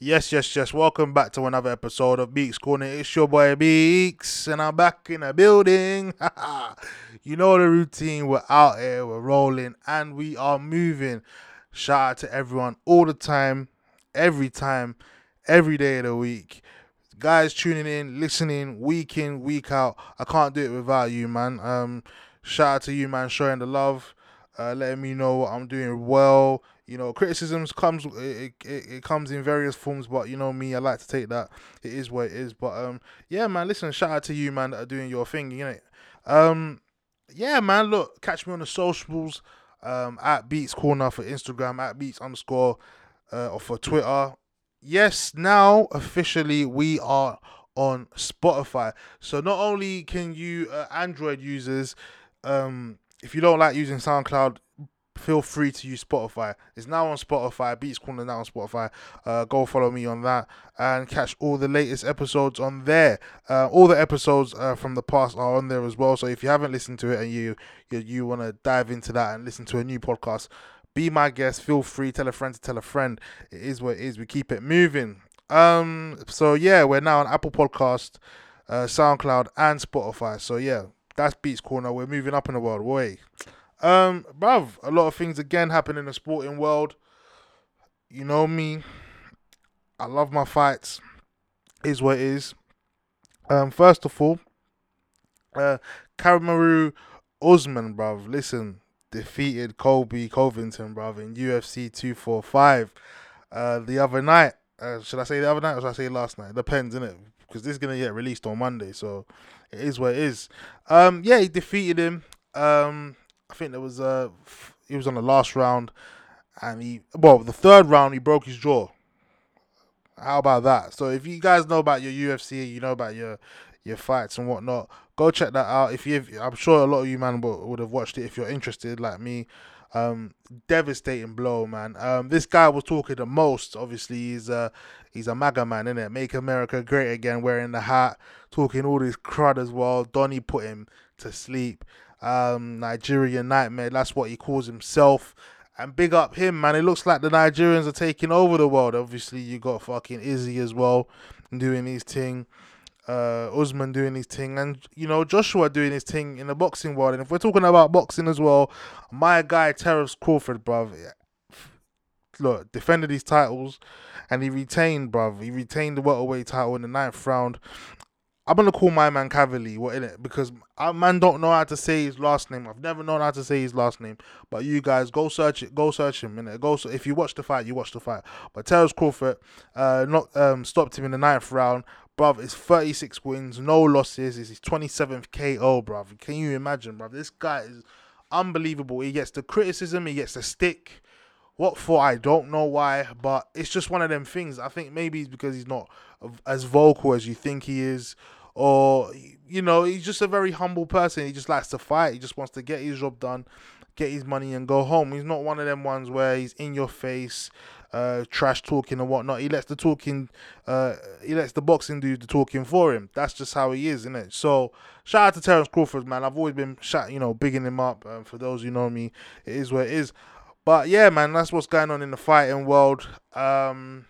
Yes, yes, yes. Welcome back to another episode of Beaks Corner. It's your boy Beaks, and I'm back in the building. you know the routine. We're out here, we're rolling, and we are moving. Shout out to everyone all the time, every time, every day of the week. Guys tuning in, listening, week in, week out. I can't do it without you, man. Um, shout out to you, man, showing the love, uh, letting me know what I'm doing well you know criticisms comes it, it, it comes in various forms but you know me i like to take that it is what it is. But um yeah man listen shout out to you man that are doing your thing you know. Um yeah man look catch me on the socials um at beats corner for instagram at beats underscore uh or for twitter. Yes now officially we are on spotify. So not only can you uh, android users um if you don't like using soundcloud feel free to use Spotify. It's now on Spotify. Beats Corner now on Spotify. Uh, go follow me on that and catch all the latest episodes on there. Uh, all the episodes uh, from the past are on there as well. So if you haven't listened to it and you you, you want to dive into that and listen to a new podcast, be my guest. Feel free. Tell a friend to tell a friend. It is what it is. We keep it moving. Um. So yeah, we're now on Apple Podcast, uh, SoundCloud, and Spotify. So yeah, that's Beats Corner. We're moving up in the world. Wait. Um, bruv, a lot of things again happen in the sporting world. You know me. I love my fights. Is what it is. Um, first of all, uh, Kamaru Usman, bruv. Listen, defeated Colby Covington, bruv, in UFC 245 uh, the other night. Uh, should I say the other night or should I say last night? Depends, innit? Because this is gonna get released on Monday, so it is what it is. Um, yeah, he defeated him. Um, I think there was uh he was on the last round, and he well the third round he broke his jaw. How about that? So if you guys know about your UFC, you know about your your fights and whatnot, go check that out. If you, I'm sure a lot of you man would have watched it if you're interested, like me. Um, devastating blow, man. Um, this guy was talking the most. Obviously, he's a he's a MAGA man, isn't it? Make America Great Again, wearing the hat, talking all this crud as well. Donny put him to sleep um, Nigerian Nightmare. That's what he calls himself. And big up him, man. It looks like the Nigerians are taking over the world. Obviously, you got fucking Izzy as well doing his thing. Uh, Usman doing his thing, and you know Joshua doing his thing in the boxing world. And if we're talking about boxing as well, my guy Terence Crawford, bruv, look, defended his titles, and he retained, bruv. He retained the welterweight title in the ninth round. I'm gonna call my man Cavalli, what in it? Because I man don't know how to say his last name. I've never known how to say his last name. But you guys go search it, go search him, innit? Go So if you watch the fight, you watch the fight. But Terence Crawford, uh, not um stopped him in the ninth round. Bruv, it's 36 wins, no losses. It's his 27th KO, bruv. Can you imagine, bruv? This guy is unbelievable. He gets the criticism, he gets the stick. What for? I don't know why, but it's just one of them things. I think maybe it's because he's not as vocal as you think he is or you know, he's just a very humble person. He just likes to fight. He just wants to get his job done, get his money, and go home. He's not one of them ones where he's in your face, uh, trash talking and whatnot. He lets the talking, uh, he lets the boxing do the talking for him. That's just how he is, isn't it? So shout out to Terence Crawford, man. I've always been shout, you know, bigging him up. Um, for those who know me, it is what it is. But yeah, man, that's what's going on in the fighting world. Um,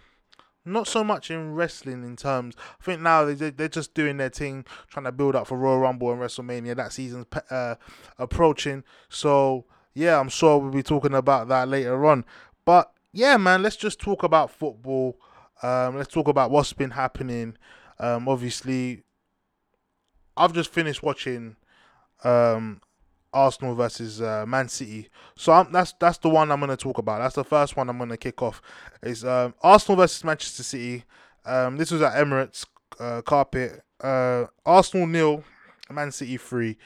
not so much in wrestling in terms. I think now they they're just doing their thing, trying to build up for Royal Rumble and WrestleMania. That season's uh, approaching, so yeah, I'm sure we'll be talking about that later on. But yeah, man, let's just talk about football. Um, let's talk about what's been happening. Um, obviously, I've just finished watching um, Arsenal versus uh, Man City. So I'm, that's that's the one I'm going to talk about. That's the first one I'm going to kick off. Is um, Arsenal versus Manchester City. Um, this was at Emirates uh, carpet. Uh, Arsenal nil, Man City three.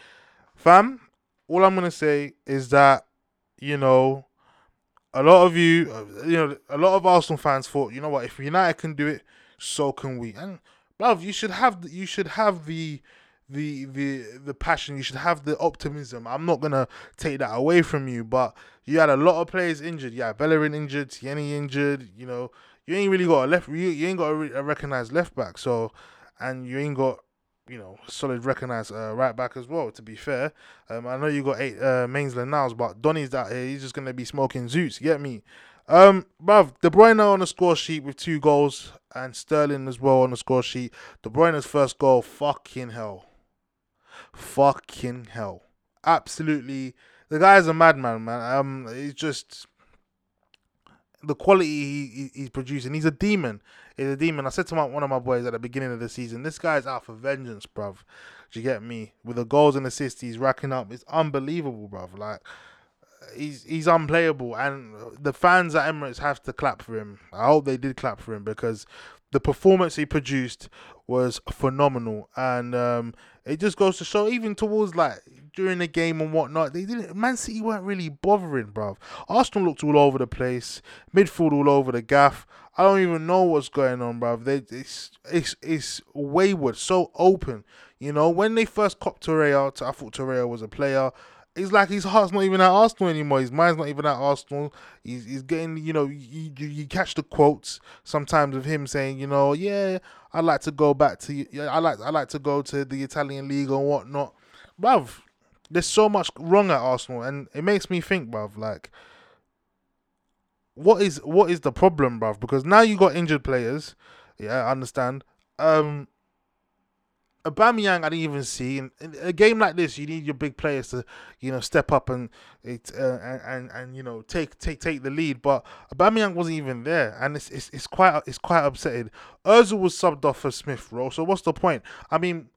Fam, all I'm going to say is that you know a lot of you, uh, you know, a lot of Arsenal fans thought, you know what, if United can do it, so can we. And love, you should have you should have the the the the passion. You should have the optimism. I'm not gonna take that away from you, but you had a lot of players injured. Yeah, Bellerin injured, Tierney injured. You know, you ain't really got a left. You, you ain't got a, a recognized left back. So, and you ain't got you know solid recognized uh, right back as well. To be fair, um, I know you got eight uh, Maitland Niles, but Donny's that here. He's just gonna be smoking zoots. Get me. Um, bruv, De Bruyne on the score sheet with two goals and Sterling as well on the score sheet. De Bruyne's first goal, fucking hell. Fucking hell. Absolutely. The guy's a madman, man. Um, he's just the quality he, he's producing. He's a demon. He's a demon. I said to my, one of my boys at the beginning of the season, this guy's out for vengeance, bruv. Do you get me? With the goals and assists he's racking up, it's unbelievable, bruv. Like he's he's unplayable, and the fans at Emirates have to clap for him. I hope they did clap for him because the performance he produced was phenomenal, and um, it just goes to show, even towards like during the game and whatnot, they didn't. Man City weren't really bothering, bruv. Arsenal looked all over the place, midfield all over the gaff. I don't even know what's going on, bruv. They it's it's it's wayward, so open. You know, when they first copped Torreira, I thought Torreira was a player it's like his heart's not even at Arsenal anymore. His mind's not even at Arsenal. He's, he's getting, you know, you, you, you catch the quotes sometimes of him saying, you know, yeah, I'd like to go back to, I like, I like to go to the Italian league and whatnot, bruv. There's so much wrong at Arsenal, and it makes me think, bruv, like, what is what is the problem, bruv? Because now you got injured players. Yeah, I understand. Um, Aubameyang, I didn't even see. In, in, a game like this, you need your big players to, you know, step up and it uh, and, and and you know take take take the lead. But Aubameyang wasn't even there, and it's it's, it's quite it's quite upsetting. Özil was subbed off for Smith Rowe, so what's the point? I mean,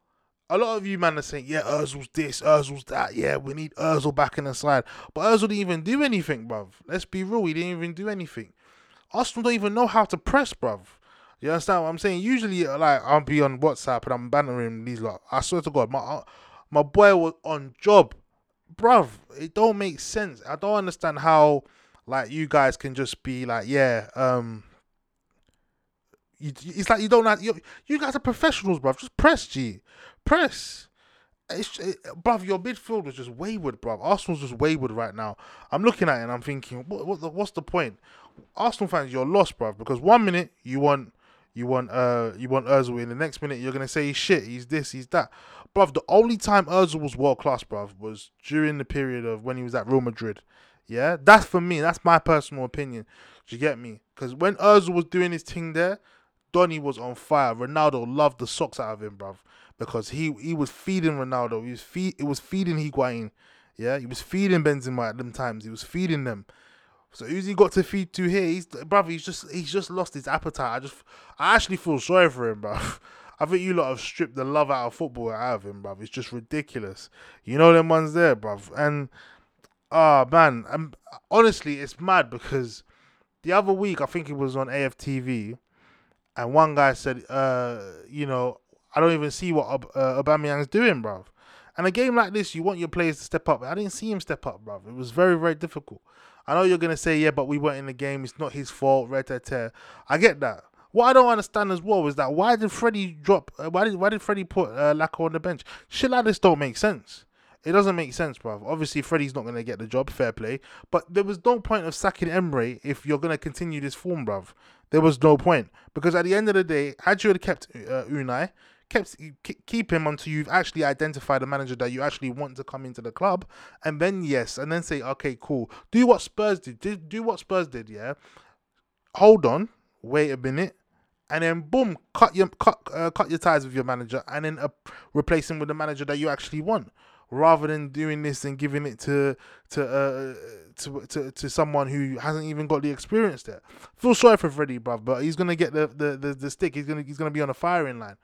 a lot of you man are saying, yeah, Özil's this, Özil's that. Yeah, we need Özil back in the side, but Özil didn't even do anything, bruv. Let's be real, he didn't even do anything. Arsenal don't even know how to press, bruv. You understand what I'm saying? Usually, uh, like I'll be on WhatsApp and I'm bantering these lot. I swear to God, my uh, my boy was on job, bruv. It don't make sense. I don't understand how like you guys can just be like, yeah, um. You, it's like you don't like you. You guys are professionals, bruv. Just press, G, press. It's, it, bruv, your midfield was just wayward, bruv. Arsenal's just wayward right now. I'm looking at it and I'm thinking, what, what the, what's the point? Arsenal fans, you're lost, bruv. Because one minute you want you want uh you want Özil in the next minute you're gonna say he's shit, he's this, he's that. Bruv, the only time Özil was world class, bruv, was during the period of when he was at Real Madrid. Yeah, that's for me. That's my personal opinion. Do you get me? Because when Özil was doing his thing there, Donny was on fire. Ronaldo loved the socks out of him, bruv, because he he was feeding Ronaldo. He was feed it was feeding Higuain. Yeah, he was feeding Benzema at them times. He was feeding them. So who's he got to feed to here? He's brother. He's just he's just lost his appetite. I just I actually feel sorry for him, bro. I think you lot have stripped the love out of football out of him, bruv. It's just ridiculous. You know them ones there, bruv. And ah oh, man, and honestly, it's mad because the other week I think it was on AFTV, and one guy said, uh, you know, I don't even see what uh, Aubameyang's doing, bruv. And a game like this, you want your players to step up. I didn't see him step up, bruv. It was very, very difficult. I know you're gonna say, yeah, but we weren't in the game. It's not his fault. Red tear. I get that. What I don't understand as well is that why did Freddie drop? Uh, why did why did Freddie put uh, Laka on the bench? Shit like this don't make sense. It doesn't make sense, bruv. Obviously, Freddie's not going to get the job, fair play. But there was no point of sacking Emery if you're going to continue this form, bruv. There was no point. Because at the end of the day, had you had kept uh, Unai, kept keep him until you've actually identified a manager that you actually want to come into the club, and then yes, and then say, okay, cool. Do what Spurs did. Do, do what Spurs did. Yeah. Hold on. Wait a minute. And then boom, cut your cut uh, cut your ties with your manager, and then uh, replace him with the manager that you actually want, rather than doing this and giving it to to uh, to, to to someone who hasn't even got the experience there. Feel sorry for Freddie, bruv, but he's gonna get the, the, the, the stick. He's gonna he's gonna be on the firing line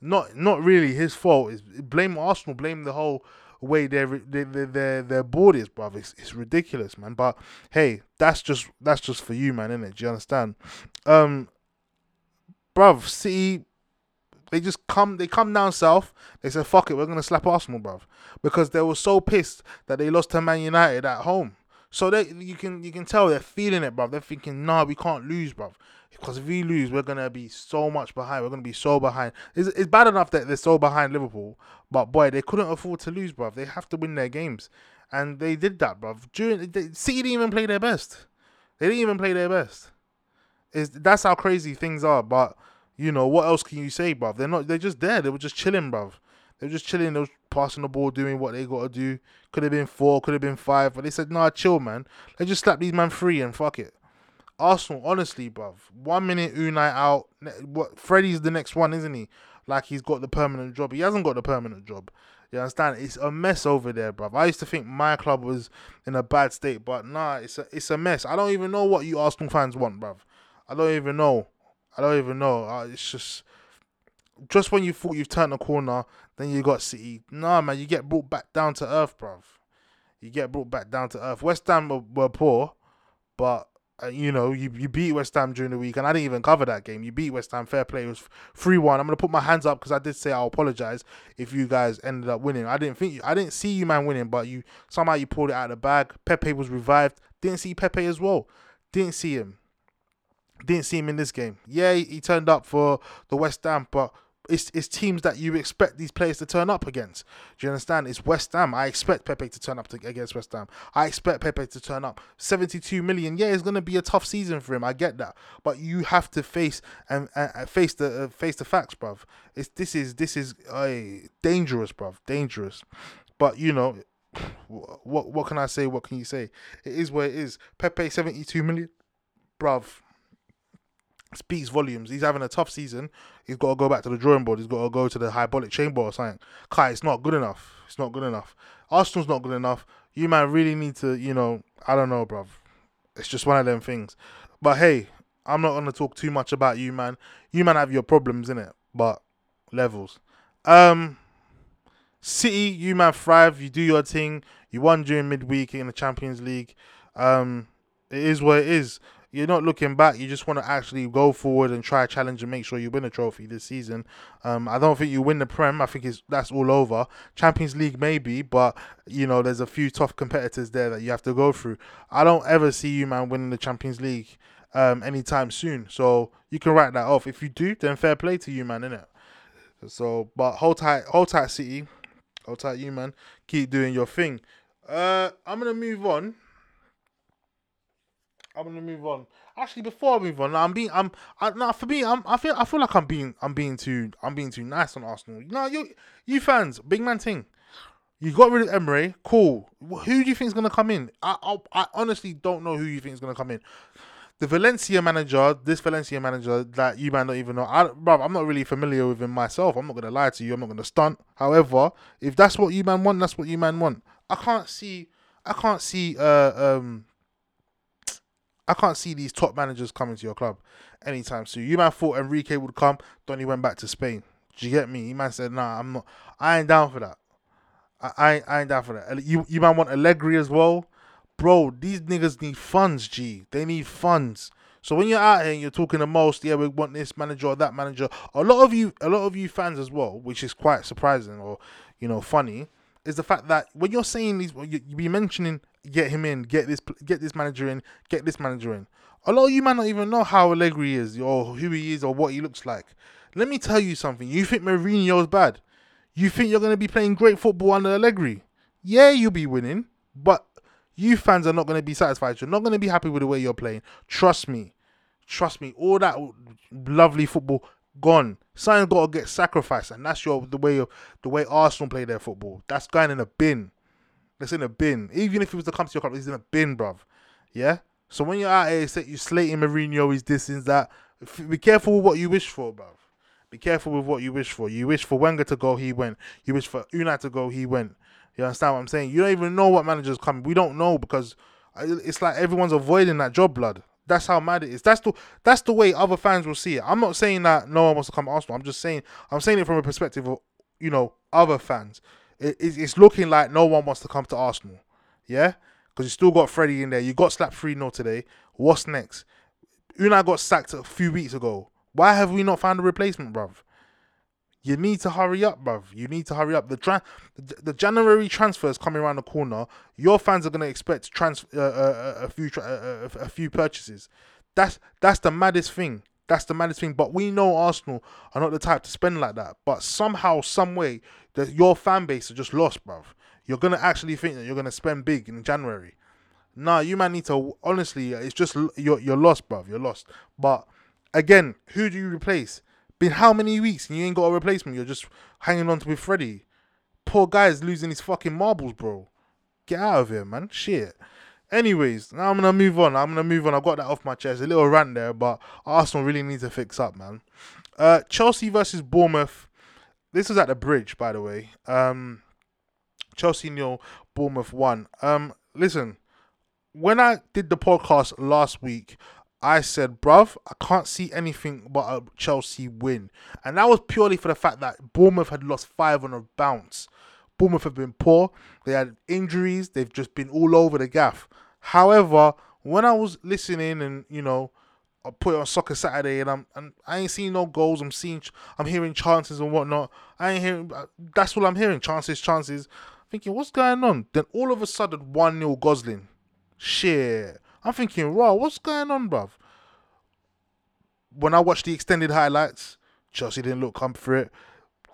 not not really his fault. It's blame Arsenal, blame the whole way their their their board is, bruv. It's, it's ridiculous, man. But hey, that's just that's just for you, man, innit? Do you understand? Um, bruv, City. They just come. They come down south. They said, "Fuck it, we're gonna slap Arsenal, bruv," because they were so pissed that they lost to Man United at home. So they you can you can tell they're feeling it, bruv. They're thinking, "Nah, we can't lose, bruv." Because if we lose, we're gonna be so much behind. We're gonna be so behind. It's, it's bad enough that they're so behind Liverpool, but boy, they couldn't afford to lose, bruv. They have to win their games, and they did that, bruv. During they, City didn't even play their best. They didn't even play their best. Is that's how crazy things are. But you know what else can you say, bruv? They're not. They're just there. They were just chilling, bruv. They were just chilling. They're passing the ball, doing what they got to do. Could have been four, could have been five, but they said, "Nah, chill, man. Let's just slap these man free and fuck it." Arsenal, honestly, bruv. One minute Unai out. What Freddie's the next one, isn't he? Like he's got the permanent job. He hasn't got the permanent job. You understand? It's a mess over there, bruv. I used to think my club was in a bad state, but nah, it's a it's a mess. I don't even know what you Arsenal fans want, bruv. I don't even know. I don't even know. Uh, it's just just when you thought you've turned the corner, then you got City. Nah, man, you get brought back down to earth, bruv. You get brought back down to earth. West Ham were, were poor, but uh, you know, you, you beat West Ham during the week, and I didn't even cover that game. You beat West Ham, fair play. It was three one. I'm gonna put my hands up because I did say I'll apologize if you guys ended up winning. I didn't think you, I didn't see you man winning, but you somehow you pulled it out of the bag. Pepe was revived. Didn't see Pepe as well. Didn't see him. Didn't see him in this game. Yeah, he, he turned up for the West Ham, but it's, it's teams that you expect these players to turn up against. Do you understand? It's West Ham. I expect Pepe to turn up to, against West Ham. I expect Pepe to turn up. 72 million. Yeah, it's going to be a tough season for him. I get that. But you have to face and face the uh, face the facts, bruv. It's this is this is uh, dangerous, bruv. Dangerous. But you know, what what can I say? What can you say? It is what it is. Pepe 72 million, bruv speaks volumes. He's having a tough season. He's got to go back to the drawing board. He's got to go to the hyperbolic chamber or something. Kai, it's not good enough. It's not good enough. Arsenal's not good enough. You man really need to, you know, I don't know, bruv. It's just one of them things. But hey, I'm not gonna talk too much about you, man. You man have your problems in it, but levels. Um, City, you man thrive. You do your thing. You won during midweek in the Champions League. Um, it is what it is you're not looking back. You just want to actually go forward and try challenge and make sure you win a trophy this season. Um, I don't think you win the Prem. I think it's that's all over. Champions League maybe, but you know there's a few tough competitors there that you have to go through. I don't ever see you man winning the Champions League um, anytime soon. So you can write that off. If you do, then fair play to you, man, innit? So, but hold tight, hold tight, City, hold tight, you man. Keep doing your thing. Uh, I'm gonna move on I'm gonna move on. Actually, before I move on, I'm being I'm I, no for me I'm I feel I feel like I'm being I'm being too I'm being too nice on Arsenal. No, you you fans, big man thing. You got rid of Emery, cool. Who do you think is gonna come in? I, I I honestly don't know who you think is gonna come in. The Valencia manager, this Valencia manager that you might not even know, I, bro, I'm not really familiar with him myself. I'm not gonna lie to you. I'm not gonna stunt. However, if that's what you man want, that's what you man want. I can't see, I can't see, uh, um, I can't see these top managers coming to your club anytime soon. You man thought Enrique would come, he went back to Spain. Do you get me? He man said, "Nah, I'm not. I ain't down for that. I, I, ain't, I ain't down for that." You you man want Allegri as well, bro. These niggas need funds. G, they need funds. So when you're out here and you're talking the most, yeah, we want this manager or that manager. A lot of you, a lot of you fans as well, which is quite surprising or you know funny, is the fact that when you're saying these, you, you be mentioning get him in, get this get this manager in, get this manager in. A lot of you might not even know how Allegri is or who he is or what he looks like. Let me tell you something. You think Mourinho is bad? You think you're going to be playing great football under Allegri? Yeah, you'll be winning, but you fans are not going to be satisfied. You're not going to be happy with the way you're playing. Trust me. Trust me. All that lovely football gone. Something's got to get sacrificed, and that's your the way of the way Arsenal play their football. That's going in a bin. That's in a bin. Even if he was to come to your club, he's in a bin, bruv. Yeah? So when you're out here, you slating Mourinho, he's this, and that. Be careful with what you wish for, bruv. Be careful with what you wish for. You wish for Wenger to go, he went. You wish for Unai to go, he went. You understand what I'm saying? You don't even know what manager's coming. We don't know because uh, it's like everyone's avoiding that job, blood. That's how mad it is. That's the that's the way other fans will see it. I'm not saying that no one wants to come to Arsenal. I'm just saying I'm saying it from a perspective of you know other fans it, it's looking like no one wants to come to Arsenal. Yeah? Because you still got Freddie in there. You got slapped 3 0 today. What's next? Unai got sacked a few weeks ago. Why have we not found a replacement, bruv? You need to hurry up, bruv. You need to hurry up. The tra- the January transfers coming around the corner. Your fans are gonna expect trans uh, uh, uh a few tra- uh, uh, a few purchases. That's that's the maddest thing. That's the maddest thing. But we know Arsenal are not the type to spend like that. But somehow, some way, that your fan base are just lost, bruv. You're gonna actually think that you're gonna spend big in January. Nah, you might need to honestly. It's just you're you're lost, bruv. You're lost. But again, who do you replace? Been how many weeks and you ain't got a replacement? You're just hanging on to with Freddie. Poor guy's losing his fucking marbles, bro. Get out of here, man. Shit. Anyways, now I'm gonna move on. I'm gonna move on. I got that off my chest. A little rant there, but Arsenal really needs to fix up, man. Uh, Chelsea versus Bournemouth. This is at the bridge, by the way. Um, Chelsea nil, Bournemouth one. Um, listen, when I did the podcast last week, I said, bruv, I can't see anything but a Chelsea win. And that was purely for the fact that Bournemouth had lost five on a bounce. Bournemouth have been poor. They had injuries. They've just been all over the gaff. However, when I was listening and you know, I put it on Soccer Saturday and I'm and I ain't seeing no goals. I'm seeing, I'm hearing chances and whatnot. I ain't hearing. Uh, that's all I'm hearing. Chances, chances. Thinking, what's going on? Then all of a sudden, one 0 Gosling. Shit. I'm thinking, raw. What's going on, bruv? When I watched the extended highlights, Chelsea didn't look come for it.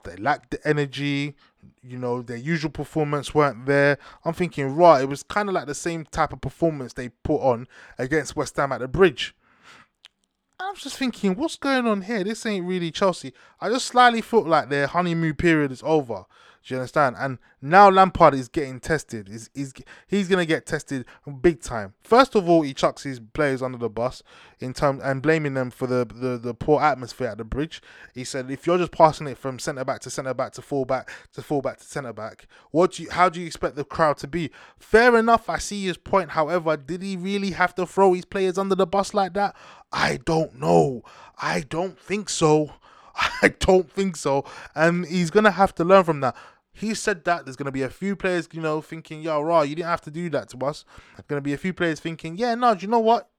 They lacked the energy you know, their usual performance weren't there. I'm thinking, right, it was kind of like the same type of performance they put on against West Ham at the bridge. I was just thinking, what's going on here? This ain't really Chelsea. I just slightly felt like their honeymoon period is over. Do you understand? And now Lampard is getting tested. He's, he's, he's going to get tested big time. First of all, he chucks his players under the bus in terms and blaming them for the, the, the poor atmosphere at the bridge. He said, if you're just passing it from centre back to centre back to full back to full back to centre back, what do you, how do you expect the crowd to be? Fair enough, I see his point. However, did he really have to throw his players under the bus like that? I don't know. I don't think so. I don't think so. And he's going to have to learn from that. He said that there's going to be a few players, you know, thinking, yo, raw, you didn't have to do that to us. There's going to be a few players thinking, yeah, no, do you know what?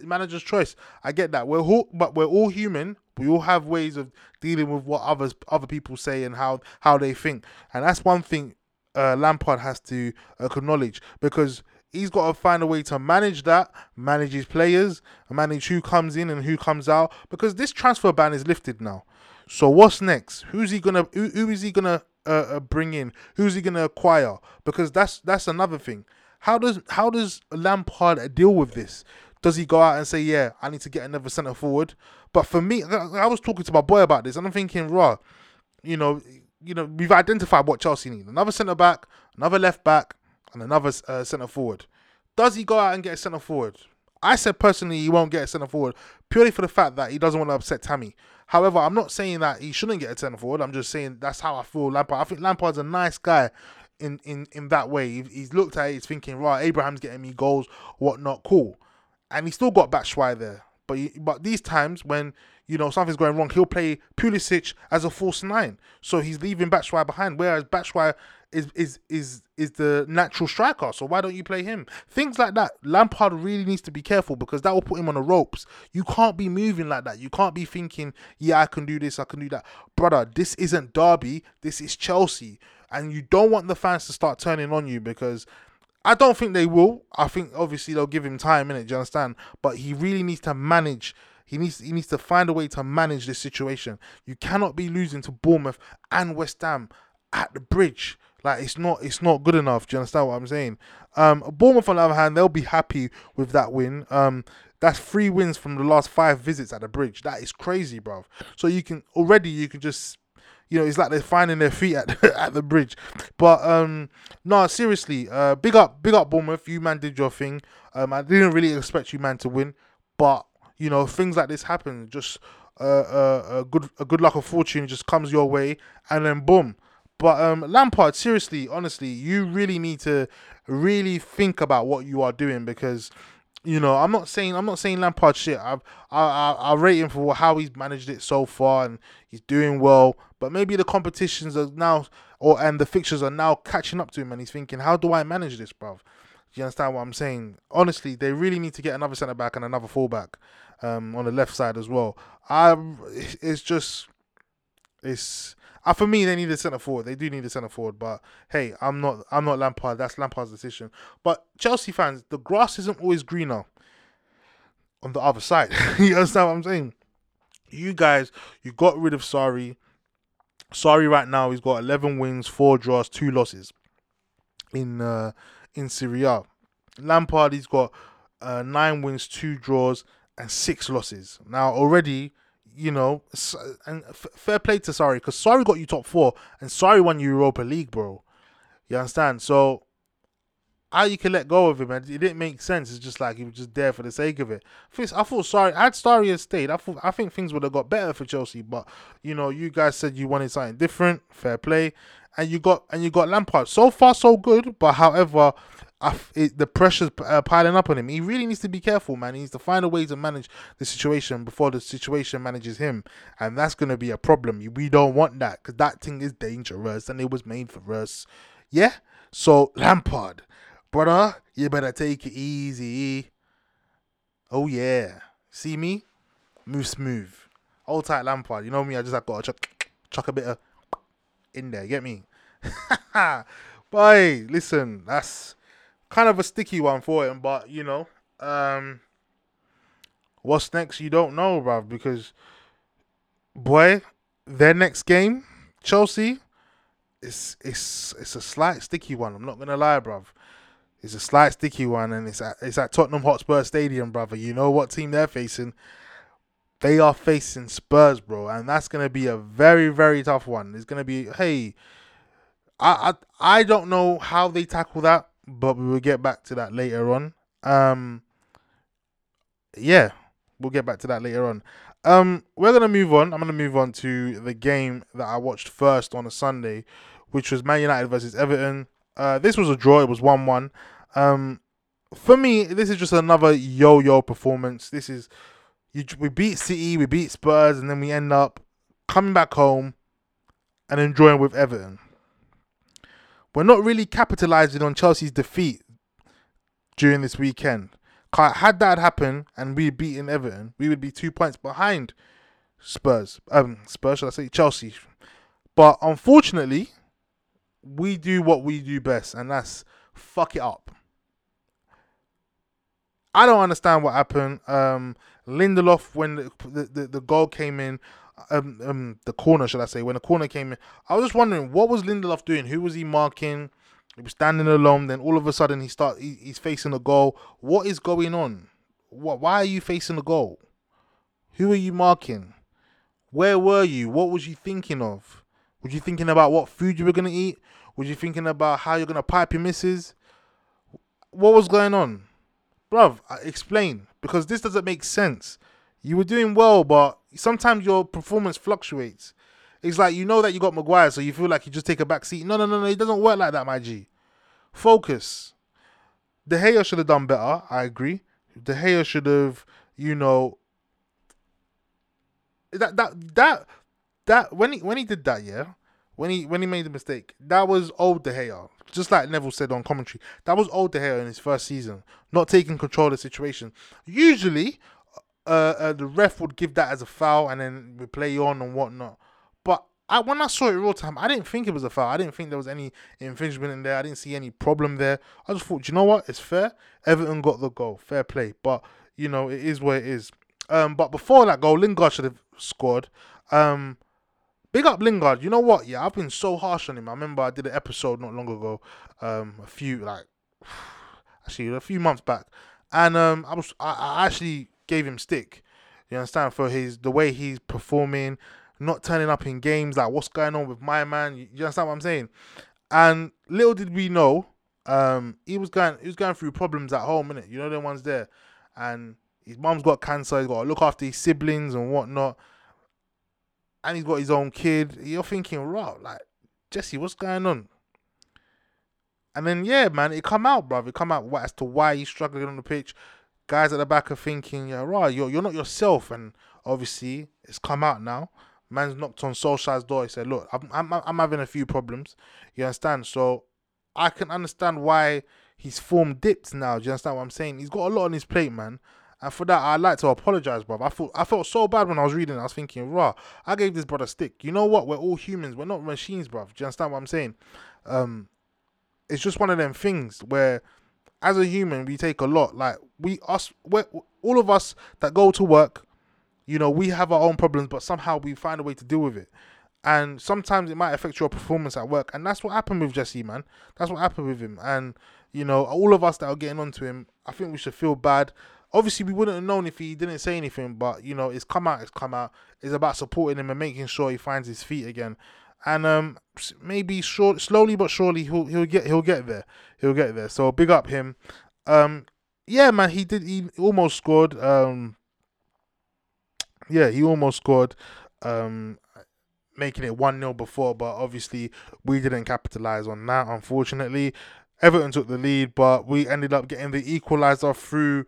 Manager's choice. I get that. We're all, but we're all human. We all have ways of dealing with what others, other people say and how how they think. And that's one thing uh, Lampard has to acknowledge because he's got to find a way to manage that, manage his players, manage who comes in and who comes out. Because this transfer ban is lifted now. So what's next? Who's he gonna? Who, who is he gonna uh, uh, bring in? Who's he gonna acquire? Because that's that's another thing. How does how does Lampard deal with this? Does he go out and say, "Yeah, I need to get another centre forward"? But for me, I was talking to my boy about this, and I'm thinking, raw, you know, you know, we've identified what Chelsea need: another centre back, another left back, and another uh, centre forward. Does he go out and get a centre forward? I said personally he won't get a centre forward purely for the fact that he doesn't want to upset Tammy. However, I'm not saying that he shouldn't get a centre forward. I'm just saying that's how I feel Lampard. I think Lampard's a nice guy in in in that way. He's looked at it, he's thinking, right, Abraham's getting me goals, whatnot, cool, and he still got Batshuayi there. But he, but these times when you know something's going wrong, he'll play Pulisic as a false nine, so he's leaving Batshuayi behind. Whereas Batshuayi is is is is the natural striker. So why don't you play him? Things like that. Lampard really needs to be careful because that will put him on the ropes. You can't be moving like that. You can't be thinking, yeah, I can do this, I can do that. Brother, this isn't Derby, this is Chelsea. And you don't want the fans to start turning on you because I don't think they will. I think obviously they'll give him time in it, you understand? But he really needs to manage he needs he needs to find a way to manage this situation. You cannot be losing to Bournemouth and West Ham at the bridge. Like it's not it's not good enough. Do you understand what I'm saying? Um, Bournemouth on the other hand, they'll be happy with that win. Um, that's three wins from the last five visits at the bridge. That is crazy, bro. So you can already you can just you know, it's like they're finding their feet at at the bridge. But um no, seriously, uh big up big up Bournemouth. You man did your thing. Um I didn't really expect you man to win, but you know, things like this happen. Just uh, uh, a good a good luck of fortune just comes your way and then boom but um, Lampard, seriously, honestly, you really need to really think about what you are doing because you know I'm not saying I'm not saying Lampard shit. I've, I I I rate him for how he's managed it so far and he's doing well. But maybe the competitions are now or and the fixtures are now catching up to him and he's thinking, how do I manage this, bruv? Do you understand what I'm saying? Honestly, they really need to get another centre back and another fullback um, on the left side as well. I it's just it's uh, for me, they need a centre forward. They do need a centre forward, but hey, I'm not. I'm not Lampard. That's Lampard's decision. But Chelsea fans, the grass isn't always greener on the other side. you understand what I'm saying? You guys, you got rid of Sarri. Sarri right now, he's got 11 wins, four draws, two losses in uh, in Serie A. Lampard, he's got uh, nine wins, two draws, and six losses. Now already you know, and fair play to Sarri because Sarri got you top four and Sarri won you Europa League, bro. You understand? So how you can let go of him, and it didn't make sense. It's just like he was just there for the sake of it. I, thought sorry, had Sarri stayed, I thought I think things would have got better for Chelsea. But you know, you guys said you wanted something different, fair play, and you got and you got Lampard. So far, so good. But however, it, the pressure's uh, piling up on him. He really needs to be careful, man. He needs to find a way to manage the situation before the situation manages him, and that's gonna be a problem. We don't want that because that thing is dangerous, and it was made for us. Yeah. So Lampard, brother, you better take it easy. Oh yeah. See me? Move smooth. Old tight Lampard. You know me, I just like gotta chuck, chuck a bit of in there, get me? Boy, listen, that's kind of a sticky one for him, but you know, um what's next you don't know, bruv, because boy, their next game, Chelsea, it's it's it's a slight sticky one. I'm not gonna lie, bruv. It's a slight sticky one, and it's at it's at Tottenham Hotspur Stadium, brother. You know what team they're facing? They are facing Spurs, bro, and that's gonna be a very very tough one. It's gonna be hey, I I I don't know how they tackle that, but we will get back to that later on. Um, yeah, we'll get back to that later on. Um, we're gonna move on. I'm gonna move on to the game that I watched first on a Sunday, which was Man United versus Everton. Uh, this was a draw. It was one-one. Um, for me, this is just another yo-yo performance. This is you, we beat City, we beat Spurs, and then we end up coming back home and enjoying with Everton. We're not really capitalizing on Chelsea's defeat during this weekend. Had that happen and we beaten Everton, we would be two points behind Spurs. Um, Spurs, should I say Chelsea? But unfortunately, we do what we do best, and that's fuck it up. I don't understand what happened. Um, Lindelof, when the, the, the goal came in, um, um, the corner, should I say, when the corner came in, I was just wondering what was Lindelof doing? Who was he marking? He was standing alone. Then all of a sudden he start he, he's facing the goal. What is going on? What? Why are you facing the goal? Who are you marking? Where were you? What was you thinking of? Was you thinking about what food you were gonna eat? Was you thinking about how you're gonna pipe your missus? What was going on, bruv? Explain because this doesn't make sense. You were doing well, but sometimes your performance fluctuates. It's like you know that you got Maguire, so you feel like you just take a back seat. No, no, no, no. It doesn't work like that, my G. Focus. De Gea should have done better. I agree. De Gea should have, you know, that that that that when he when he did that, yeah, when he when he made the mistake, that was old De Gea. Just like Neville said on commentary, that was old De Gea in his first season, not taking control of the situation. Usually, uh, uh, the ref would give that as a foul and then we play on and whatnot. But I, when I saw it real time, I didn't think it was a foul. I didn't think there was any infringement in there. I didn't see any problem there. I just thought, you know what? It's fair. Everton got the goal. Fair play. But, you know, it is what it is. Um, but before that goal, Lingard should have scored. Um, big up Lingard. You know what? Yeah, I've been so harsh on him. I remember I did an episode not long ago, um, a few like actually a few months back, and um, I was I, I actually gave him stick. You understand for his the way he's performing, not turning up in games. Like what's going on with my man? You, you understand what I'm saying? And little did we know, um, he was going he was going through problems at home, innit? You know the ones there, and his mum's got cancer. He's got to look after his siblings and whatnot, and he's got his own kid. You're thinking, right, like Jesse, what's going on? And then yeah, man, it come out, bro. It come out as to why he's struggling on the pitch guys at the back are thinking, yeah, right, you're, you're not yourself. And obviously, it's come out now. Man's knocked on Solskjaer's door. He said, look, I'm, I'm, I'm having a few problems. You understand? So I can understand why his form dipped now. Do you understand what I'm saying? He's got a lot on his plate, man. And for that, I'd like to apologize, bro. I thought I felt so bad when I was reading. I was thinking, raw, I gave this brother stick. You know what? We're all humans. We're not machines, bro. Do you understand what I'm saying? Um, it's just one of them things where as a human, we take a lot. Like we us, all of us that go to work, you know, we have our own problems, but somehow we find a way to deal with it. And sometimes it might affect your performance at work, and that's what happened with Jesse, man. That's what happened with him. And you know, all of us that are getting onto him, I think we should feel bad. Obviously, we wouldn't have known if he didn't say anything, but you know, it's come out. It's come out. It's about supporting him and making sure he finds his feet again. And um maybe short, slowly but surely he'll he'll get he'll get there. He'll get there. So big up him. Um, yeah, man, he did. He almost scored. Um, yeah, he almost scored. Um, making it 1 0 before, but obviously we didn't capitalize on that, unfortunately. Everton took the lead, but we ended up getting the equalizer through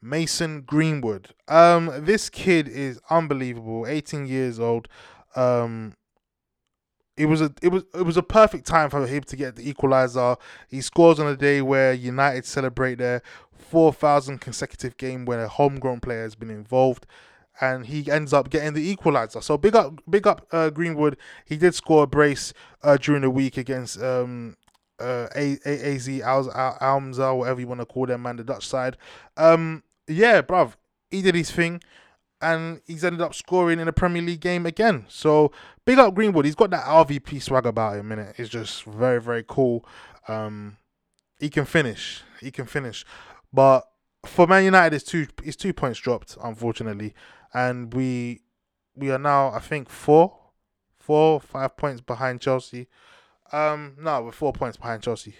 Mason Greenwood. Um, this kid is unbelievable. 18 years old. Um, it was a it was it was a perfect time for him to get the equalizer. He scores on a day where United celebrate their 4,000 consecutive game where a homegrown player has been involved and he ends up getting the equalizer. So big up, big up uh, Greenwood. He did score a brace uh, during the week against um, uh, a- a- AZ Almza, whatever you want to call them, man, the Dutch side. Um, yeah, bruv, he did his thing, and he's ended up scoring in a Premier League game again. So big up Greenwood. He's got that RVP swag about him, innit? It's just very, very cool. Um, he can finish. He can finish, but for Man United, it's two. It's two points dropped, unfortunately and we we are now I think four, four five points behind Chelsea. Um, no, we're four points behind Chelsea.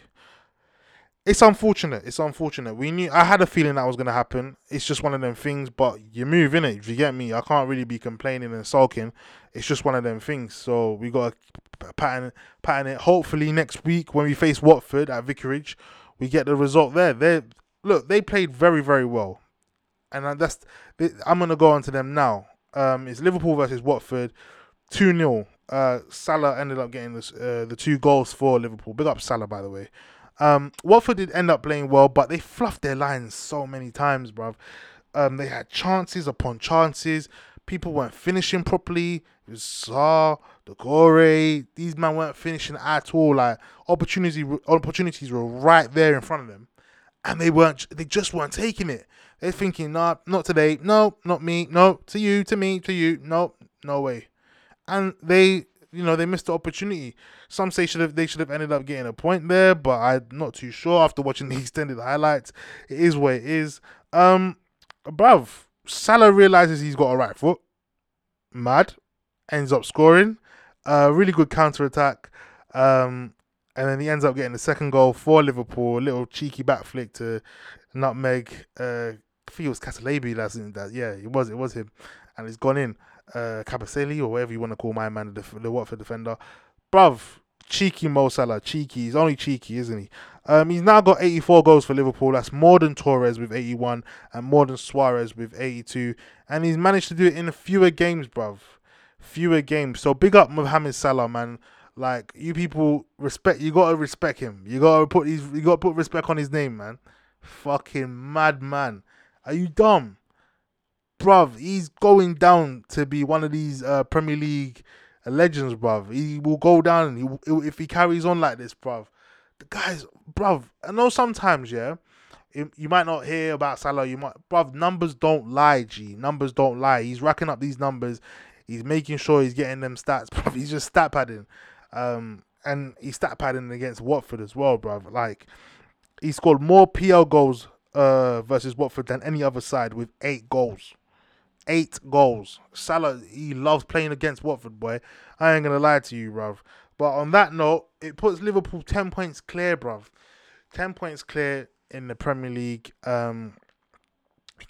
It's unfortunate. It's unfortunate. We knew. I had a feeling that was gonna happen. It's just one of them things. But you move in it. If you get me, I can't really be complaining and sulking. It's just one of them things. So we got to pattern pattern it. Hopefully next week when we face Watford at Vicarage, we get the result there. They look. They played very very well and that's I'm gonna go on to them now. Um, it's Liverpool versus Watford, two 0 uh, Salah ended up getting this, uh, the two goals for Liverpool. Big up Salah, by the way. Um, Watford did end up playing well, but they fluffed their lines so many times, bruv. Um, they had chances upon chances. People weren't finishing properly. It was Sarr, Doucouré. These men weren't finishing at all. Like opportunity, opportunities were right there in front of them, and they weren't. They just weren't taking it. They're thinking, nah, not today. No, not me. No, to you, to me, to you. No, no way. And they, you know, they missed the opportunity. Some say should have they should have ended up getting a point there, but I'm not too sure after watching the extended highlights. It is what it is. Um, bruv, Salah realizes he's got a right foot. Mad, ends up scoring. Uh, really good counter attack. Um, and then he ends up getting the second goal for Liverpool. A little cheeky back flick to nutmeg uh, I think it was Catalabi that. Yeah, it was. It was him, and he's gone in. Uh, Kabasele or whatever you want to call my man, the, the Watford defender, bruv. Cheeky Mo Salah, cheeky. He's only cheeky, isn't he? Um, he's now got 84 goals for Liverpool. That's more than Torres with 81 and more than Suarez with 82. And he's managed to do it in fewer games, bruv. Fewer games. So big up Mohamed Salah, man. Like you people respect. You gotta respect him. You gotta put. You gotta put respect on his name, man. Fucking madman. Are you dumb? Bruv, he's going down to be one of these uh, Premier League legends, bruv. He will go down he, if he carries on like this, bruv. The guys, bruv, I know sometimes, yeah, you might not hear about Salah. You might, bruv, numbers don't lie, G. Numbers don't lie. He's racking up these numbers. He's making sure he's getting them stats, bruv. He's just stat padding. Um, and he's stat padding against Watford as well, bruv. Like, he scored more PL goals uh, versus Watford than any other side with eight goals. Eight goals. Salah, he loves playing against Watford, boy. I ain't gonna lie to you, bruv. But on that note, it puts Liverpool ten points clear, bruv. Ten points clear in the Premier League. Um,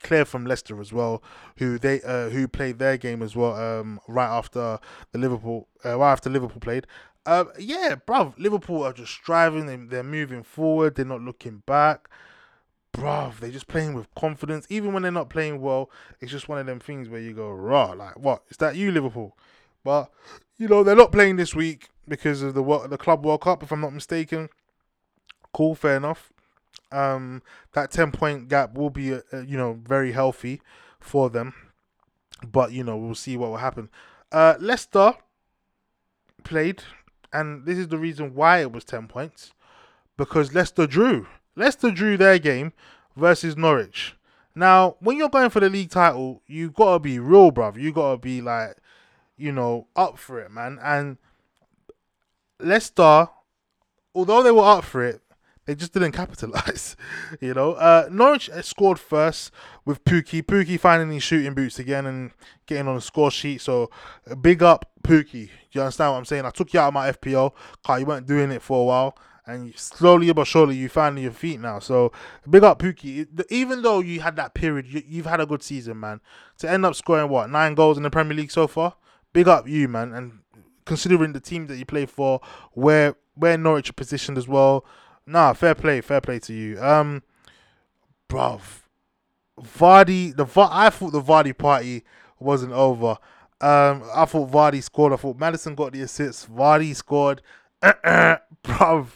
clear from Leicester as well, who they uh, who played their game as well. Um, right after the Liverpool, uh, right after Liverpool played. Uh, yeah, bruv. Liverpool are just striving. They, they're moving forward. They're not looking back bruv, they're just playing with confidence. Even when they're not playing well, it's just one of them things where you go, raw, like, what? Is that you, Liverpool? But, you know, they're not playing this week because of the the Club World Cup, if I'm not mistaken. Cool, fair enough. Um, that 10 point gap will be, uh, uh, you know, very healthy for them. But, you know, we'll see what will happen. Uh, Leicester played, and this is the reason why it was 10 points because Leicester drew. Leicester drew their game versus Norwich. Now, when you're going for the league title, you gotta be real, bruv. You gotta be like, you know, up for it, man. And Leicester, although they were up for it, they just didn't capitalize. you know, uh, Norwich scored first with Pukki. Pukki finding his shooting boots again and getting on the score sheet. So big up Pukki. You understand what I'm saying? I took you out of my FPL because you weren't doing it for a while. And slowly but surely, you find your feet now. So big up Pukki. Even though you had that period, you, have had a good season, man. To end up scoring what nine goals in the Premier League so far, big up you, man. And considering the team that you play for, where where Norwich are positioned as well, nah, fair play, fair play to you. Um, bruv, Vardy, the I thought the Vardy party wasn't over. Um, I thought Vardy scored. I thought Maddison got the assist. Vardy scored. bruv,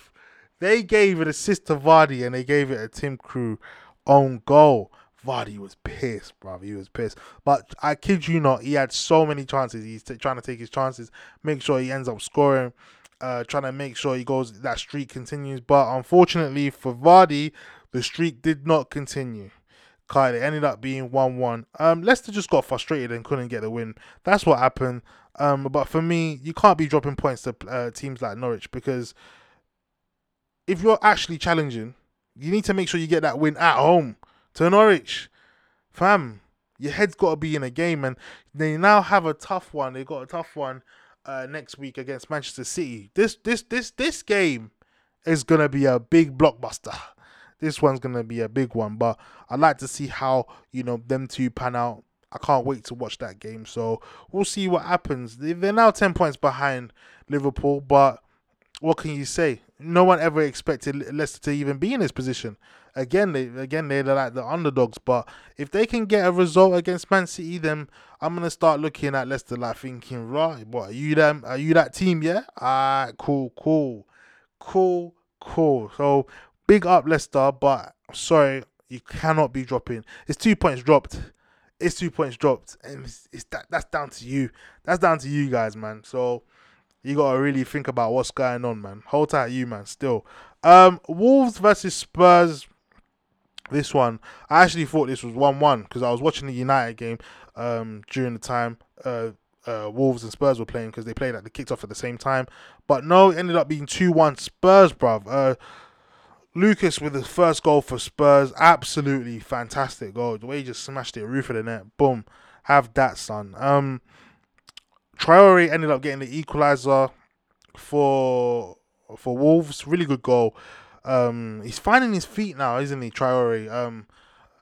they gave an assist to Vardy and they gave it a Tim Krul on goal. Vardy was pissed, bro. He was pissed. But I kid you not, he had so many chances. He's t- trying to take his chances, make sure he ends up scoring, uh, trying to make sure he goes that streak continues. But unfortunately for Vardy, the streak did not continue. Kyle, it ended up being 1 1. Um, Leicester just got frustrated and couldn't get the win. That's what happened. Um, but for me, you can't be dropping points to uh, teams like Norwich because if you're actually challenging, you need to make sure you get that win at home to Norwich. Fam, your head's got to be in a game, and they now have a tough one. They got a tough one uh, next week against Manchester City. This this this this game is gonna be a big blockbuster. This one's gonna be a big one, but I'd like to see how you know them two pan out. I can't wait to watch that game. So we'll see what happens. They're now ten points behind Liverpool, but what can you say? No one ever expected Leicester to even be in this position. Again, they again they're like the underdogs, but if they can get a result against Man City, then I'm gonna start looking at Leicester like thinking, right, what are you them? Are you that team? Yeah. Alright, cool, cool, cool, cool. So big up Leicester, but sorry, you cannot be dropping. It's two points dropped. It's two points dropped, and it's, it's that that's down to you. That's down to you guys, man. So you gotta really think about what's going on, man. Hold tight, you man. Still, um, Wolves versus Spurs. This one, I actually thought this was one-one because I was watching the United game um during the time uh, uh Wolves and Spurs were playing because they played at the kicked off at the same time. But no, it ended up being two-one Spurs, bruv. Uh, Lucas with his first goal for Spurs, absolutely fantastic goal. The way he just smashed it, roof of the net, boom. Have that, son. Um, Traore ended up getting the equalizer for for Wolves. Really good goal. Um, he's finding his feet now, isn't he, Traore? Um,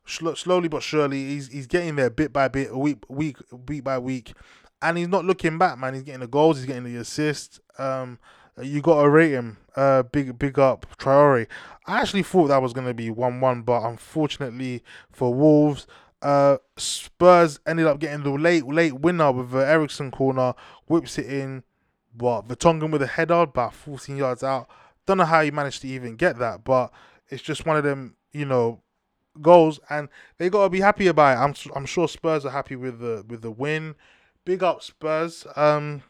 slowly but surely, he's he's getting there bit by bit, week week week by week, and he's not looking back, man. He's getting the goals, he's getting the assists. Um, you got to rate him. Uh, big big up Traore. I actually thought that was gonna be one one, but unfortunately for Wolves, uh, Spurs ended up getting the late late winner with the Eriksen corner, whips it in. What Vertonghen with a header about 14 yards out. Don't know how he managed to even get that, but it's just one of them, you know, goals, and they gotta be happy about it. I'm I'm sure Spurs are happy with the with the win. Big up Spurs. Um,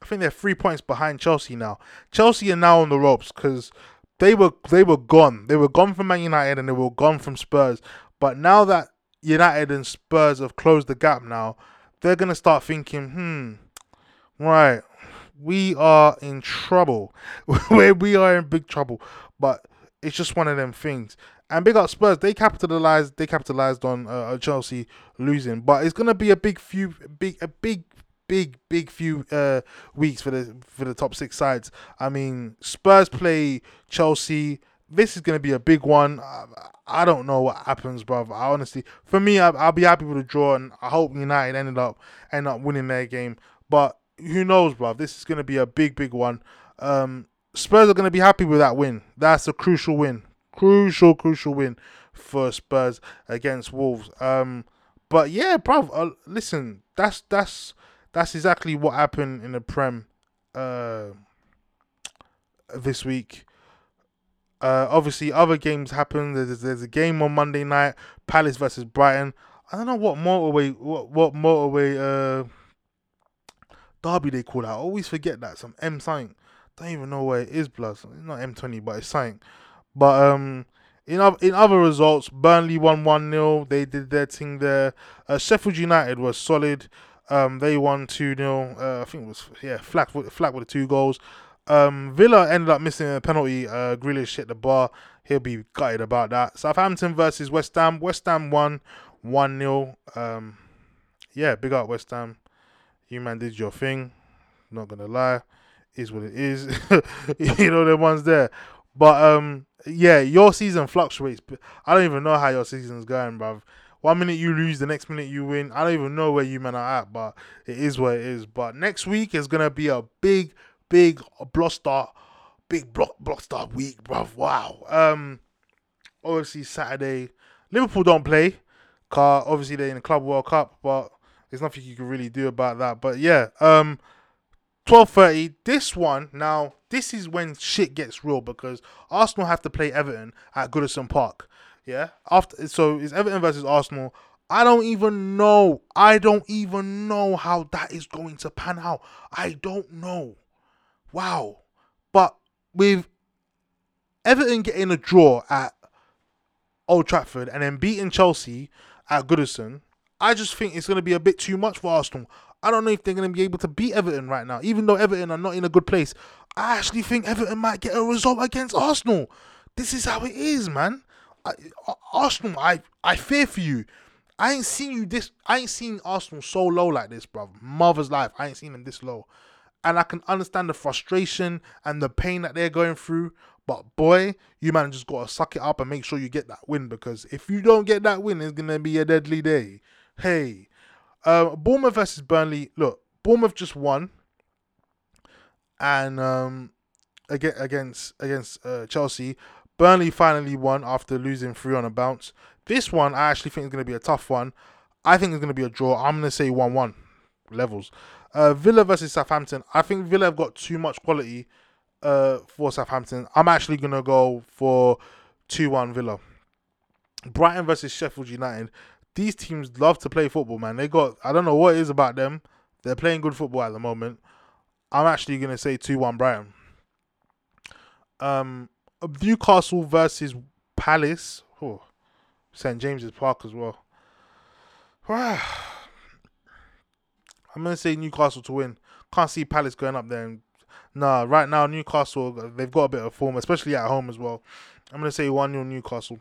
I think they're three points behind Chelsea now. Chelsea are now on the ropes because they were they were gone. They were gone from Man United and they were gone from Spurs. But now that United and Spurs have closed the gap now, they're gonna start thinking, hmm, right, we are in trouble. we are in big trouble. But it's just one of them things. And big up Spurs, they capitalized. They capitalized on uh, Chelsea losing, but it's gonna be a big few, big, a big, big, big few uh, weeks for the for the top six sides. I mean, Spurs play Chelsea. This is gonna be a big one. I don't know what happens, bro. I honestly, for me, I, will be happy with a draw, and I hope United ended up end up winning their game. But who knows, bro? This is going to be a big, big one. Um, Spurs are going to be happy with that win. That's a crucial win, crucial, crucial win for Spurs against Wolves. Um, but yeah, bro. Uh, listen, that's that's that's exactly what happened in the Prem uh, this week. Uh, obviously, other games happen. There's, there's a game on Monday night, Palace versus Brighton. I don't know what motorway, what what motorway uh, derby they call that. I always forget that some M sign. Don't even know where it is. Plus, it's not M20, but it's something. But um, in other in other results, Burnley won one 0 They did their thing there. Uh, Sheffield United was solid. Um, they won two 0 uh, I think it was yeah, flat flat with the two goals. Um, Villa ended up missing a penalty. Uh, Grealish hit the bar. He'll be gutted about that. Southampton versus West Ham. West Ham won 1 0. Um, yeah, big up West Ham. You man did your thing. Not gonna lie, is what it is. you know the ones there. But um, yeah, your season fluctuates. I don't even know how your season's going, bruv. One minute you lose, the next minute you win. I don't even know where you men are at, but it is what it is. But next week is gonna be a big, big blockbuster, big block blockbuster week, bruv. Wow. Um, obviously Saturday, Liverpool don't play. Car obviously they're in the Club World Cup, but there's nothing you can really do about that. But yeah, um, twelve thirty. This one now. This is when shit gets real because Arsenal have to play Everton at Goodison Park. Yeah. After so it's Everton versus Arsenal. I don't even know. I don't even know how that is going to pan out. I don't know. Wow. But with Everton getting a draw at Old Trafford and then beating Chelsea at Goodison, I just think it's going to be a bit too much for Arsenal. I don't know if they're going to be able to beat Everton right now, even though Everton are not in a good place. I actually think Everton might get a result against Arsenal. This is how it is, man. Arsenal, I I fear for you. I ain't seen you this. I ain't seen Arsenal so low like this, bro. Mother's life. I ain't seen them this low, and I can understand the frustration and the pain that they're going through. But boy, you man just gotta suck it up and make sure you get that win because if you don't get that win, it's gonna be a deadly day. Hey, uh, Bournemouth versus Burnley. Look, Bournemouth just won, and um, against against against uh, Chelsea. Burnley finally won after losing three on a bounce. This one I actually think is to be a tough one. I think it's to be a draw. I'm to say 1 1 levels. Uh, Villa versus Southampton. I think Villa have got too much quality uh, for Southampton. I'm actually going to go for 2 1 Villa. Brighton versus Sheffield United. These teams love to play football, man. They got, I don't know what it is about them. They're playing good football at the moment. I'm actually going to say 2 1 Brighton. Um, Newcastle versus Palace. Oh, St James's Park as well. I'm gonna say Newcastle to win. Can't see Palace going up there. Nah, right now Newcastle they've got a bit of form, especially at home as well. I'm gonna say one 0 Newcastle.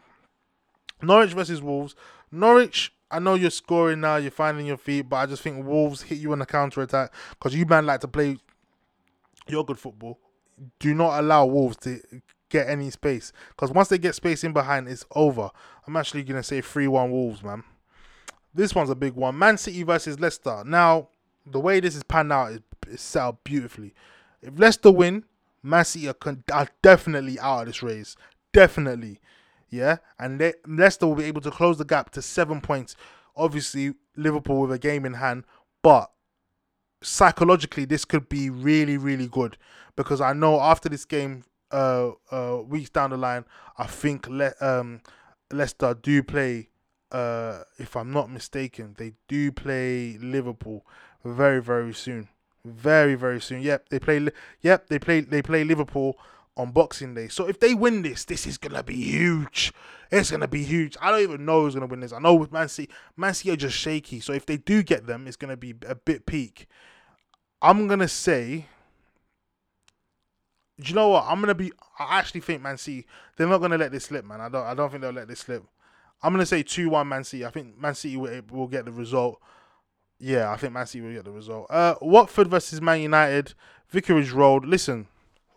Norwich versus Wolves. Norwich, I know you're scoring now, you're finding your feet, but I just think Wolves hit you on the counter attack because you man like to play your good football. Do not allow Wolves to get any space because once they get space in behind, it's over. I'm actually gonna say three one Wolves, man. This one's a big one. Man City versus Leicester. Now, the way this is panned out is, is set up beautifully. If Leicester win, Man City are, con- are definitely out of this race. Definitely, yeah. And Le- Leicester will be able to close the gap to seven points. Obviously, Liverpool with a game in hand, but psychologically, this could be really, really good because I know after this game, uh, uh, weeks down the line, I think Le- um, Leicester do play. Uh, if I'm not mistaken, they do play Liverpool very very soon, very very soon. Yep, they play. Yep, they play. They play Liverpool on Boxing Day. So if they win this, this is gonna be huge. It's gonna be huge. I don't even know who's gonna win this. I know with Man City, Man City are just shaky. So if they do get them, it's gonna be a bit peak. I'm gonna say do you know what? I'm gonna be. I actually think Man City. They're not gonna let this slip, man. I don't. I don't think they'll let this slip. I'm gonna say two one Man City. I think Man City will, will get the result. Yeah, I think Man City will get the result. Uh, Watford versus Man United, Vicarage Road. Listen,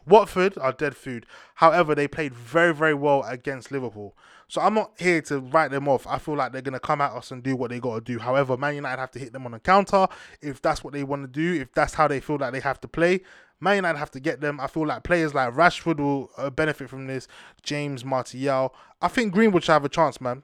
Watford are dead food. However, they played very, very well against Liverpool. So I'm not here to write them off. I feel like they're gonna come at us and do what they gotta do. However, Man United have to hit them on a counter if that's what they want to do. If that's how they feel like they have to play. Man United have to get them. I feel like players like Rashford will uh, benefit from this. James Martial. I think Greenwood should have a chance, man.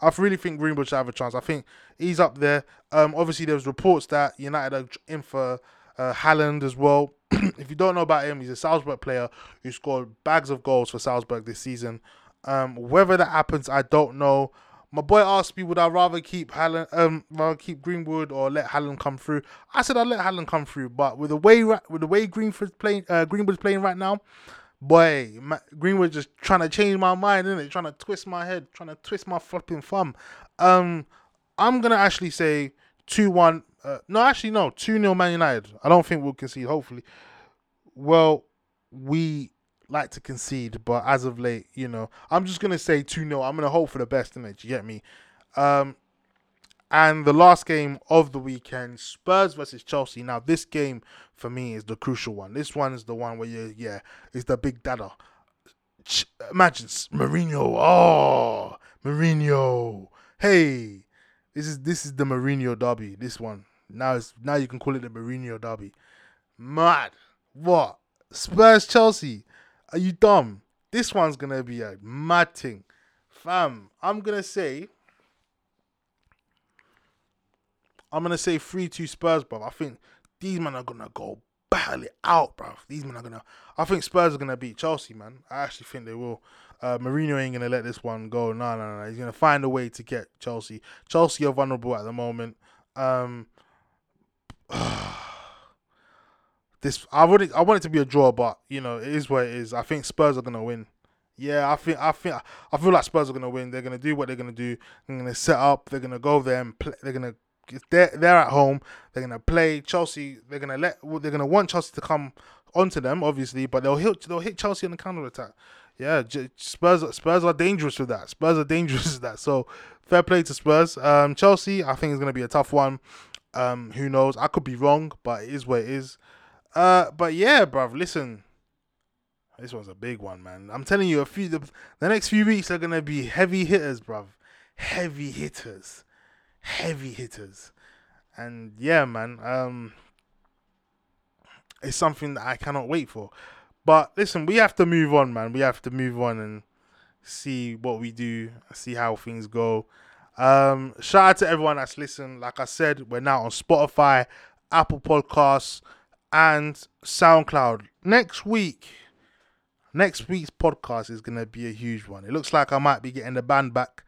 I really think Greenwood should have a chance. I think he's up there. Um, obviously, there's reports that United are in for uh, Haaland as well. if you don't know about him, he's a Salzburg player who scored bags of goals for Salzburg this season. Um, whether that happens, I don't know. My boy asked me, would I rather keep Haaland, um, rather keep Greenwood or let Haaland come through? I said I'd let Haaland come through, but with the way with the way Greenwood's playing, uh, Greenwood's playing right now, boy, my, Greenwood just trying to change my mind, isn't it? Trying to twist my head, trying to twist my flipping thumb. Um, I'm gonna actually say two one. Uh, no, actually no, two 0 Man United. I don't think we'll concede. Hopefully, well, we like to concede, but as of late, you know, I'm just gonna say 2 0. I'm gonna hope for the best in it. You get me? Um, and the last game of the weekend, Spurs versus Chelsea. Now, this game for me is the crucial one. This one is the one where you, yeah, is the big dada. Ch- Imagine Mourinho. Oh, Mourinho. Hey, this is this is the Mourinho derby. This one. Now it's now you can call it the Mourinho derby. Mad. What? Spurs Chelsea. Are you dumb? This one's gonna be a mad thing. Fam, I'm gonna say I'm gonna say three two Spurs, bro. I think these men are gonna go battle it out, bro. These men are gonna. I think Spurs are gonna beat Chelsea, man. I actually think they will. Uh, Mourinho ain't gonna let this one go. No, no, no. He's gonna find a way to get Chelsea. Chelsea are vulnerable at the moment. Um, this I would I want it to be a draw, but you know it is what it is. I think Spurs are gonna win. Yeah, I think I think I feel like Spurs are gonna win. They're gonna do what they're gonna do. They're gonna set up. They're gonna go there and play. They're gonna they're they're at home. They're gonna play Chelsea. They're gonna let. They're gonna want Chelsea to come onto them, obviously, but they'll hit they'll hit Chelsea on the counter attack. Yeah, Spurs Spurs are dangerous with that. Spurs are dangerous with that. So fair play to Spurs. Um, Chelsea, I think is gonna be a tough one. Um, who knows? I could be wrong, but it is what it is. Uh, but yeah, bruv, listen. This one's a big one, man. I'm telling you, a few the, the next few weeks are gonna be heavy hitters, bruv. Heavy hitters heavy hitters. And yeah, man, um, it's something that I cannot wait for. But listen, we have to move on, man. We have to move on and see what we do, see how things go. Um, shout out to everyone that's listened. Like I said, we're now on Spotify, Apple Podcasts, and SoundCloud. Next week, next week's podcast is gonna be a huge one. It looks like I might be getting the band back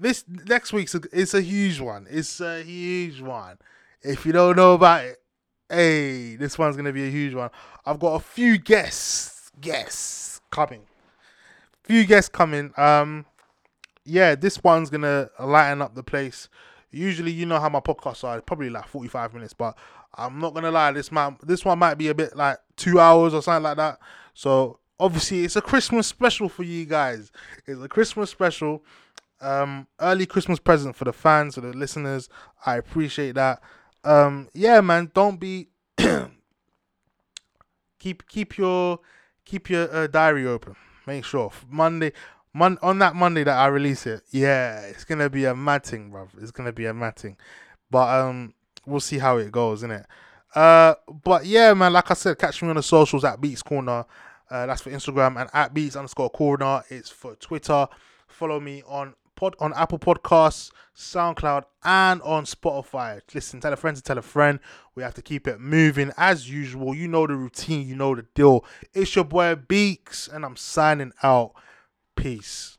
this next week's a, it's a huge one. It's a huge one. If you don't know about it, hey, this one's gonna be a huge one. I've got a few guests, guests coming. Few guests coming. Um, yeah, this one's gonna lighten up the place. Usually, you know how my podcasts are, probably like forty-five minutes, but I'm not gonna lie. This man, this one might be a bit like two hours or something like that. So obviously, it's a Christmas special for you guys. It's a Christmas special um, early Christmas present for the fans, for the listeners. I appreciate that. Um, yeah, man, don't be keep keep your keep your uh, diary open. Make sure Monday, mon- on that Monday that I release it. Yeah, it's gonna be a mad thing, bro. It's gonna be a mad thing. But um, we'll see how it goes, innit? Uh, but yeah, man, like I said, catch me on the socials at Beats Corner. Uh, that's for Instagram and at Beats underscore Corner. It's for Twitter. Follow me on pod on Apple Podcasts, SoundCloud, and on Spotify. Listen, tell a friend to tell a friend. We have to keep it moving as usual. You know the routine, you know the deal. It's your boy Beaks, and I'm signing out. Peace.